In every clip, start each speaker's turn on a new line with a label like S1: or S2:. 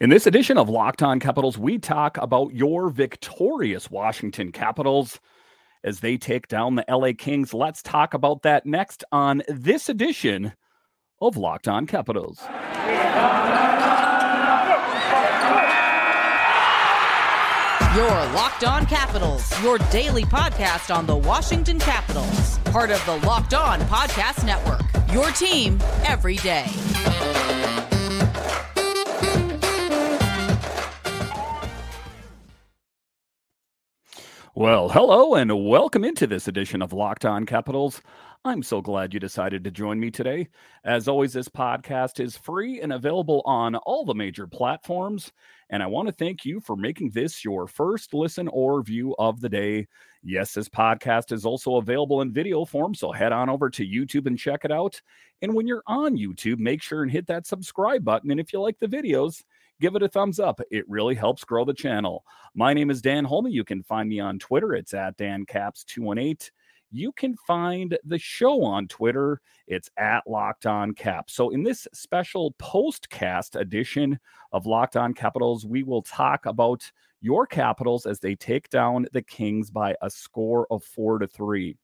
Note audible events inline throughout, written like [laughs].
S1: In this edition of Locked On Capitals, we talk about your victorious Washington Capitals as they take down the LA Kings. Let's talk about that next on this edition of Locked On Capitals.
S2: Your Locked On Capitals, your daily podcast on the Washington Capitals, part of the Locked On Podcast Network. Your team every day.
S1: Well, hello and welcome into this edition of Locked On Capitals. I'm so glad you decided to join me today. As always, this podcast is free and available on all the major platforms. And I want to thank you for making this your first listen or view of the day. Yes, this podcast is also available in video form, so head on over to YouTube and check it out. And when you're on YouTube, make sure and hit that subscribe button. And if you like the videos, give it a thumbs up. It really helps grow the channel. My name is Dan Holme. You can find me on Twitter. It's at DanCaps218. You can find the show on Twitter. It's at Locked On Cap. So, in this special postcast edition of Locked On Capitals, we will talk about your Capitals as they take down the Kings by a score of four to three.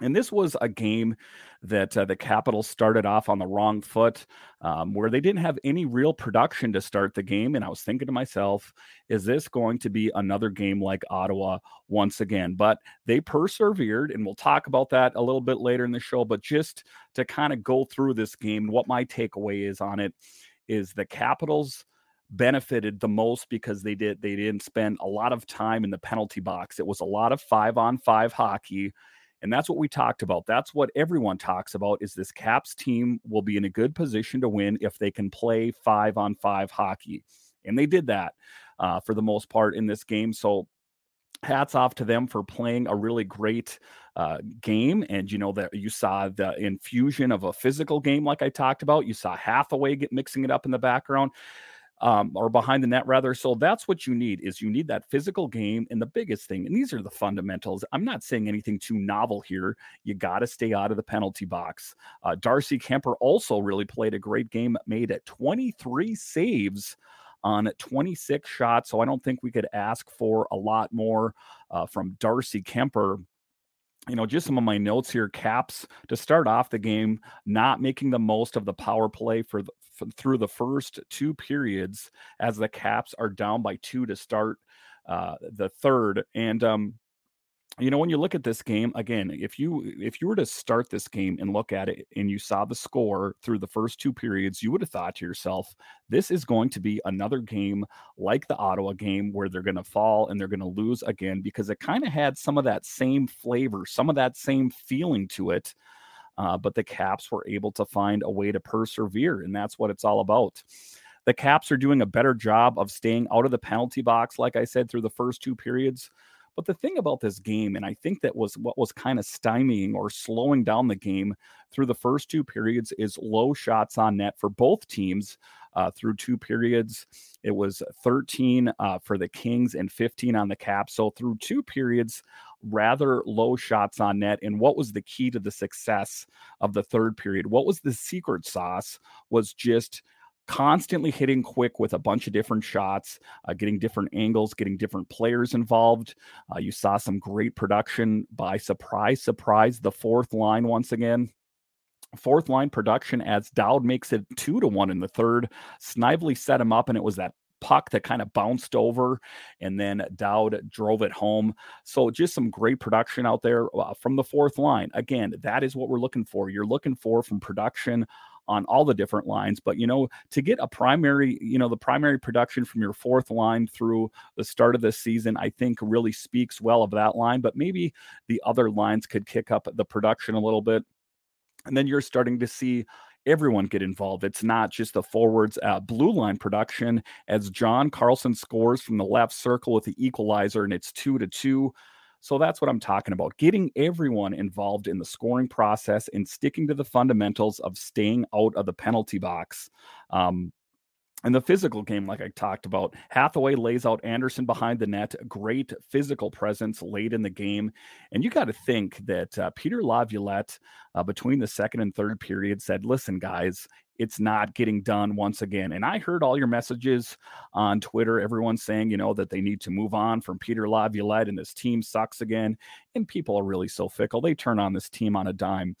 S1: And this was a game that uh, the Capitals started off on the wrong foot, um, where they didn't have any real production to start the game. And I was thinking to myself, is this going to be another game like Ottawa once again? But they persevered, and we'll talk about that a little bit later in the show. But just to kind of go through this game, what my takeaway is on it is the Capitals benefited the most because they did they didn't spend a lot of time in the penalty box. It was a lot of 5 on 5 hockey and that's what we talked about. That's what everyone talks about is this Caps team will be in a good position to win if they can play five on five hockey. And they did that uh, for the most part in this game. So hats off to them for playing a really great uh, game. And you know that you saw the infusion of a physical game, like I talked about. You saw Hathaway get mixing it up in the background um, or behind the net rather. So that's what you need is you need that physical game. And the biggest thing, and these are the fundamentals. I'm not saying anything too novel here. You got to stay out of the penalty box. Uh, Darcy Kuemper also really played a great game, made it 23 saves on 26 shots. So I don't think we could ask for a lot more uh, from Darcy Kuemper you know, just some of my notes here. Caps to start off the game, not making the most of the power play for, the, for through the first two periods, as the Caps are down by two to start uh, the third. And um, you know when you look at this game again if you if you were to start this game and look at it and you saw the score through the first two periods you would have thought to yourself this is going to be another game like the ottawa game where they're going to fall and they're going to lose again because it kind of had some of that same flavor some of that same feeling to it uh, but the caps were able to find a way to persevere and that's what it's all about. The caps are doing a better job of staying out of the penalty box like i said through the first two periods but the thing about this game, and I think that was what was kind of stymieing or slowing down the game through the first two periods, is low shots on net for both teams. Uh, through two periods, it was 13 uh, for the Kings and 15 on the Caps. So through two periods, rather low shots on net. And what was the key to the success of the third period? What was the secret sauce? Was just constantly hitting quick with a bunch of different shots, uh, getting different angles, getting different players involved. Uh, you saw some great production by surprise, surprise, the fourth line once again. Fourth line production as Dowd makes it two to one in the third. Snively set him up, and it was that puck that kind of bounced over, and then Dowd drove it home. So just some great production out there uh, from the fourth line. Again, that is what we're looking for. You're looking for from production on all the different lines. But you know, to get a primary, you know, the primary production from your fourth line through the start of the season, I think really speaks well of that line. But maybe the other lines could kick up the production a little bit. And then you're starting to see everyone get involved. It's not just the forwards, uh, blue line production as John Carlson scores from the left circle with the equalizer, and it's two to two. So that's what I'm talking about getting everyone involved in the scoring process and sticking to the fundamentals of staying out of the penalty box. Um, and the physical game, like I talked about, Hathaway lays out Anderson behind the net. Great physical presence late in the game. And you got to think that uh, Peter Laviolette, uh, between the second and third period, said, Listen, guys, it's not getting done once again. And I heard all your messages on Twitter, everyone saying, you know, that they need to move on from Peter Laviolette and this team sucks again. And people are really so fickle. They turn on this team on a dime.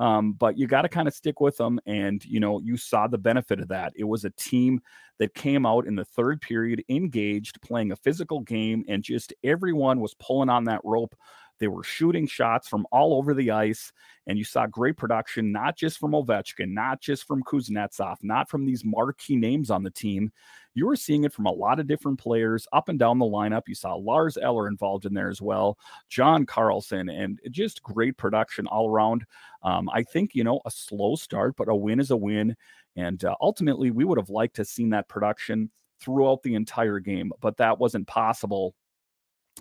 S1: Um, but you got to kind of stick with them. And, you know, you saw the benefit of that. It was a team that came out in the third period, engaged, playing a physical game, and just everyone was pulling on that rope. They were shooting shots from all over the ice, and you saw great production, not just from Ovechkin, not just from Kuznetsov, not from these marquee names on the team. You were seeing it from a lot of different players up and down the lineup. You saw Lars Eller involved in there as well, John Carlson, and just great production all around. Um, I think, you know, a slow start, but a win is a win. And uh, ultimately, we would have liked to seen that production throughout the entire game, but that wasn't possible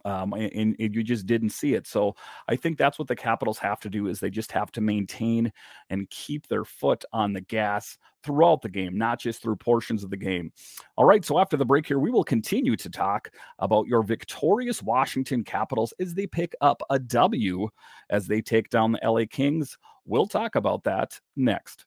S1: um, and, and, you just didn't see it. So I think that's what the Capitals have to do is they just have to maintain and keep their foot on the gas throughout the game, not just through portions of the game. All right, so after the break here, we will continue to talk about your victorious Washington Capitals as they pick up a W as they take down the LA Kings. We'll talk about that next.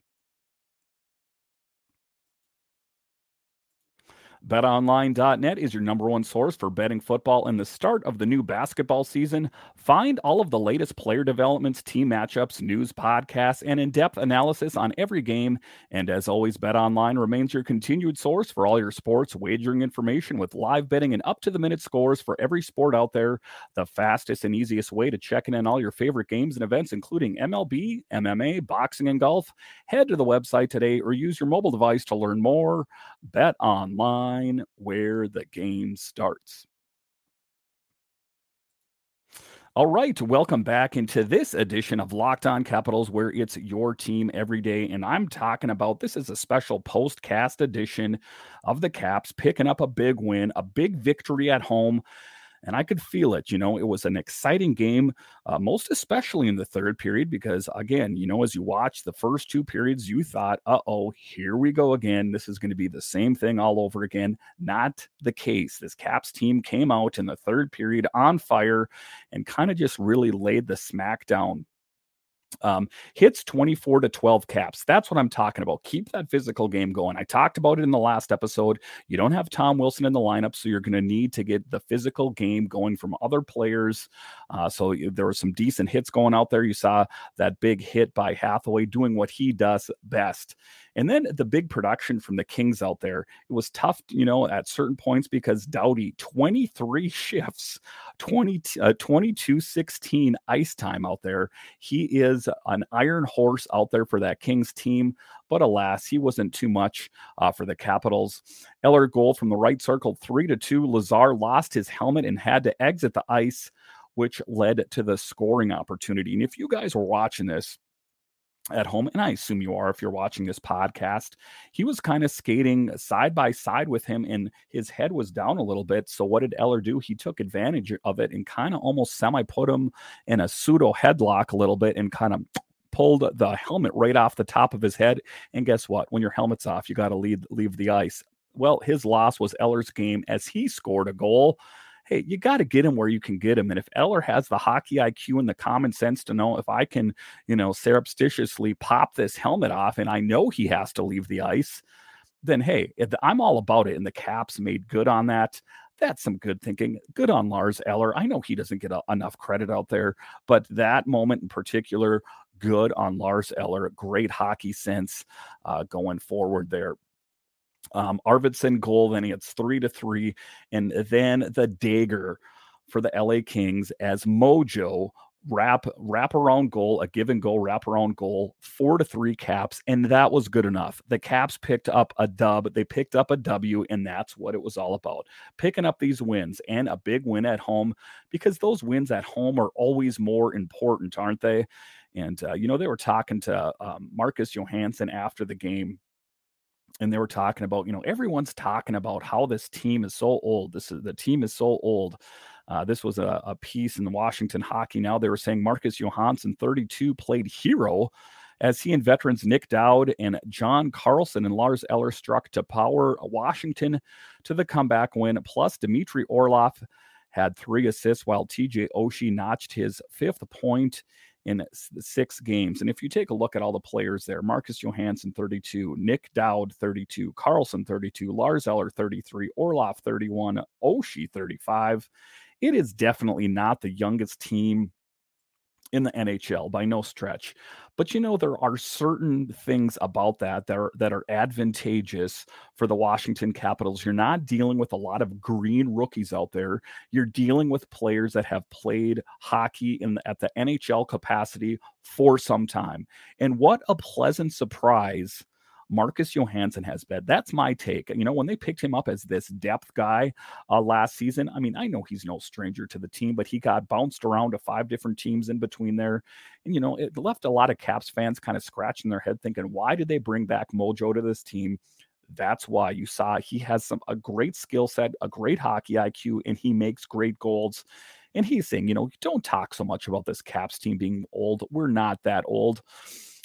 S1: BetOnline.net is your number one source for betting football and the start of the new basketball season. Find all of the latest player developments, team matchups, news, podcasts, and in depth analysis on every game. And as always, BetOnline remains your continued source for all your sports wagering information with live betting and up to the minute scores for every sport out there. The fastest and easiest way to check in on all your favorite games and events, including MLB, MMA, boxing, and golf. Head to the website today or use your mobile device to learn more. Bet Online where the game starts. All right, welcome back into this edition of Locked On Capitals, where it's your team every day. And I'm talking about this is a special postcast edition of the Caps picking up a big win, a big victory at home and I could feel it. You know, it was an exciting game, uh, most especially in the third period, because again, you know, as you watch the first two periods, you thought, uh oh, here we go again. This is going to be the same thing all over again. Not the case. This Caps team came out in the third period on fire and kind of just really laid the smack down um, hits 24 to 12 caps. That's what I'm talking about. Keep that physical game going. I talked about it in the last episode. You don't have Tom Wilson in the lineup, so you're going to need to get the physical game going from other players. Uh, so there were some decent hits going out there. You saw that big hit by Hathaway doing what he does best. And then the big production from the Kings out there, it was tough, you know, at certain points because Doughty, 23 [laughs] shifts, 20, uh, 22 16 ice time out there. He is an iron horse out there for that Kings team. But alas, he wasn't too much uh, for the Capitals. Eller goal from the right circle, three to two. Lazar lost his helmet and had to exit the ice, which led to the scoring opportunity. And if you guys were watching this, at home, and I assume you are if you're watching this podcast. He was kind of skating side by side with him, and his head was down a little bit. So, what did Eller do? He took advantage of it and kind of almost semi put him in a pseudo headlock a little bit and kind of pulled the helmet right off the top of his head. And guess what? When your helmet's off, you got to leave leave the ice. Well, his loss was Eller's game as he scored a goal hey, you got to get him where you can get him. And if Eller has the hockey IQ and the common sense to know if I can, you know, surreptitiously pop this helmet off and I know he has to leave the ice, then hey, I'm all about it. And the Caps made good on that. That's some good thinking. Good on Lars Eller. I know he doesn't get a, enough credit out there, but that moment in particular, good on Lars Eller. Great hockey sense uh, going forward there. Um, Arvidsson goal, then he three to three, and then the dagger for the LA Kings as Mojo wrap wrap around goal, a given goal, wrap around goal, four to three caps, and that was good enough. The caps picked up a dub, they picked up a W, and that's what it was all about. Picking up these wins and a big win at home because those wins at home are always more important, aren't they? And uh, you know, they were talking to um, Marcus Johansson after the game and they were talking about, you know, everyone's talking about how this team is so old. This is the team is so old. Uh, this was a, a, piece in the Washington Hockey Now. They were saying Marcus Johansson, 32, played hero as he and veterans Nic Dowd and John Carlson and Lars Eller struck to power Washington to the comeback win. Plus, Dmitry Orlov had three assists while TJ Oshie notched his fifth point in six games. And if you take a look at all the players there, Marcus Johansson 32, Nic Dowd 32, Carlson 32, Lars Eller 33, Orlov 31, Oshie 35. It is definitely not the youngest team in the NHL by no stretch. But you know there are certain things about that that are that are advantageous for the Washington Capitals. You're not dealing with a lot of green rookies out there. You're dealing with players that have played hockey in at the NHL capacity for some time. And what a pleasant surprise Marcus Johansson has been. That's my take. You know, when they picked him up as this depth guy uh, last season, I mean, I know he's no stranger to the team, but he got bounced around to five different teams in between there. And, you know, it left a lot of Caps fans kind of scratching their head thinking, why did they bring back Mojo to this team? That's why you saw he has some a great skill set, a great hockey IQ, and he makes great goals. And he's saying, you know, don't talk so much about this Caps team being old. We're not that old.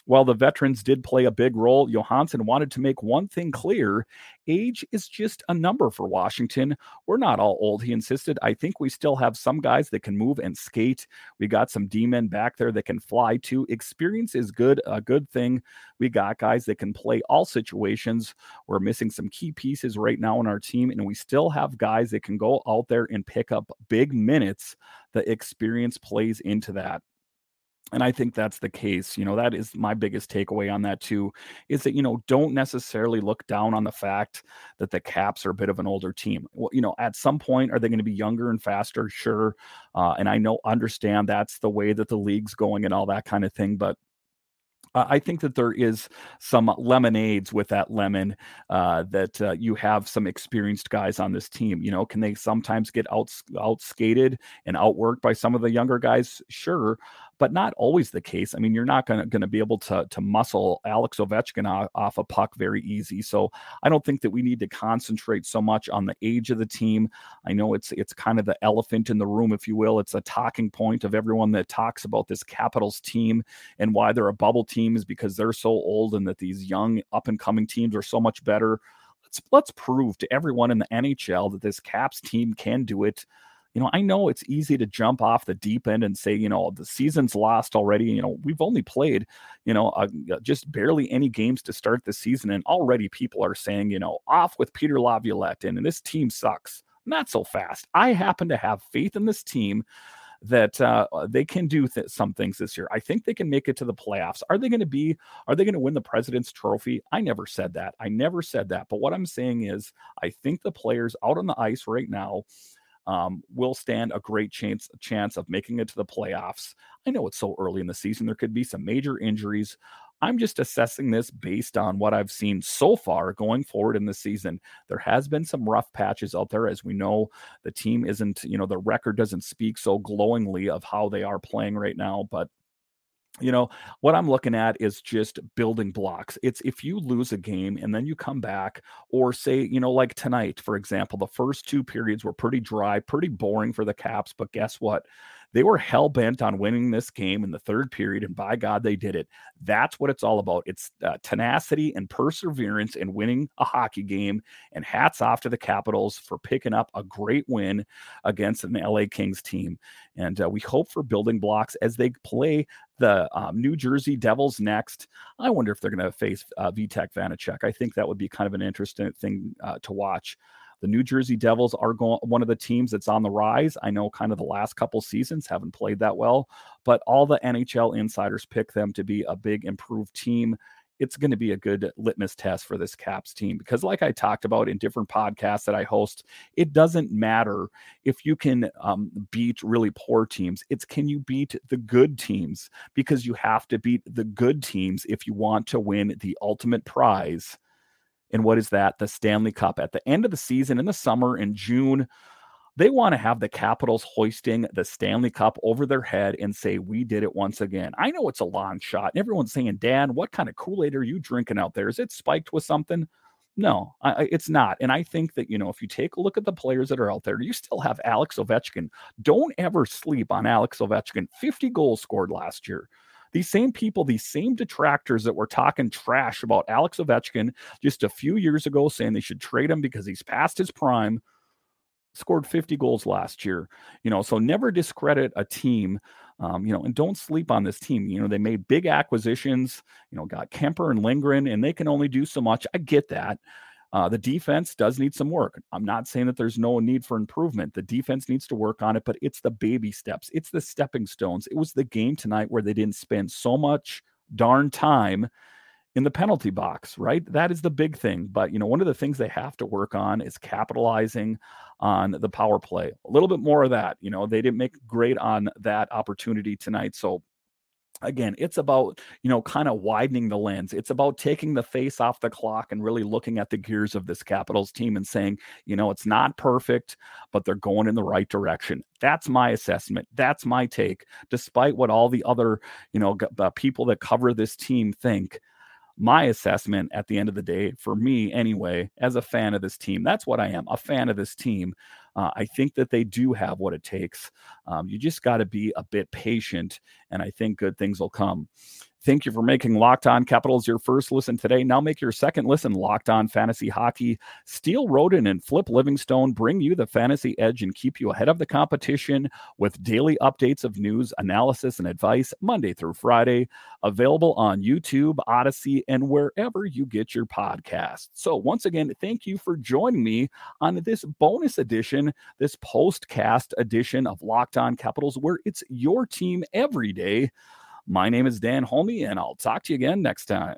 S1: While the veterans did play a big role, Johansson wanted to make one thing clear age is just a number for Washington. We're not all old, he insisted. I think we still have some guys that can move and skate. We got some D men back there that can fly too. Experience is good, a good thing. We got guys that can play all situations. We're missing some key pieces right now in our team, and we still have guys that can go out there and pick up big minutes. The experience plays into that and I think that's the case. You know, that is my biggest takeaway on that too, is that, you know, don't necessarily look down on the fact that the Caps are a bit of an older team. Well, you know, at some point, are they going to be younger and faster? Sure. Uh, and I know, understand that's the way that the league's going and all that kind of thing. But I think that there is some lemonades with that lemon uh, that uh, you have some experienced guys on this team. You know, can they sometimes get out out skated and outworked by some of the younger guys? Sure, but not always the case. I mean, you're not going to be able to to muscle Alex Ovechkin off, off a puck very easy. So I don't think that we need to concentrate so much on the age of the team. I know it's it's kind of the elephant in the room, if you will. It's a talking point of everyone that talks about this Capitals team and why they're a bubble team is because they're so old and that these young up and coming teams are so much better. Let's let's prove to everyone in the NHL that this Caps team can do it you know, I know it's easy to jump off the deep end and say, you know, the season's lost already. You know, we've only played, you know, uh, just barely any games to start the season. And already people are saying, you know, off with Peter Laviolette and, and this team sucks. Not so fast. I happen to have faith in this team that uh, they can do th- some things this year. I think they can make it to the playoffs. Are they going to be? Are they going to win the President's Trophy? I never said that. I never said that. But what I'm saying is, I think the players out on the ice right now um, will stand a great chance chance of making it to the playoffs. I know it's so early in the season; there could be some major injuries. I'm just assessing this based on what I've seen so far going forward in the season. There has been some rough patches out there, as we know. The team isn't, you know, the record doesn't speak so glowingly of how they are playing right now, but you know what i'm looking at is just building blocks. It's if you lose a game and then you come back or say you know like tonight for example the first two periods were pretty dry pretty boring for the caps but guess what they were hell bent on winning this game in the third period, and by God, they did it. That's what it's all about. It's uh, tenacity and perseverance in winning a hockey game. And hats off to the Capitals for picking up a great win against an LA Kings team. And uh, we hope for building blocks as they play the um, New Jersey Devils next. I wonder if they're going to face uh, Vitek Vanecek. I think that would be kind of an interesting thing uh, to watch. The New Jersey Devils are going one of the teams that's on the rise. I know kind of the last couple seasons haven't played that well, but all the NHL insiders pick them to be a big improved team. It's going to be a good litmus test for this Caps team because, like I talked about in different podcasts that I host, it doesn't matter if you can um, beat really poor teams. It's can you beat the good teams because you have to beat the good teams if you want to win the ultimate prize and what is that? The Stanley Cup. At the end of the season in the summer in June, they want to have the Capitals hoisting the Stanley Cup over their head and say, We did it once again. I know it's a long shot. And everyone's saying, Dan, what kind of Kool Aid are you drinking out there? Is it spiked with something? No, I, it's not. And I think that, you know, if you take a look at the players that are out there, you still have Alex Ovechkin. Don't ever sleep on Alex Ovechkin. 50 goals scored last year. These same people, these same detractors that were talking trash about Alex Ovechkin just a few years ago, saying they should trade him because he's past his prime, scored 50 goals last year. You know, so never discredit a team. Um, you know, and don't sleep on this team. You know, they made big acquisitions, you know, got Kuemper and Lindgren, and they can only do so much. I get that. Uh, the defense does need some work. I'm not saying that there's no need for improvement. The defense needs to work on it, but it's the baby steps, it's the stepping stones. It was the game tonight where they didn't spend so much darn time in the penalty box, right? That is the big thing. But, you know, one of the things they have to work on is capitalizing on the power play. A little bit more of that. You know, they didn't make great on that opportunity tonight. So again it's about you know kind of widening the lens. It's about taking the face off the clock and really looking at the gears of this capitals team and saying you know it's not perfect but they're going in the right direction. That's my assessment. That's my take. Despite what all the other you know uh, people that cover this team think my assessment at the end of the day, for me anyway, as a fan of this team, that's what I am a fan of this team. Uh, I think that they do have what it takes. Um, you just got to be a bit patient, and I think good things will come. Thank you for making Locked On Capitals your first listen today. Now make your second listen Locked On Fantasy Hockey. Steele Roden and Flip Livingstone bring you the fantasy edge and keep you ahead of the competition with daily updates of news, analysis, and advice Monday through Friday. Available on YouTube, Odyssey, and wherever you get your podcasts. So, once again, thank you for joining me on this bonus edition, this postcast edition of Locked On Capitals, where it's your team every day. My name is Dan Holme, and I'll talk to you again next time.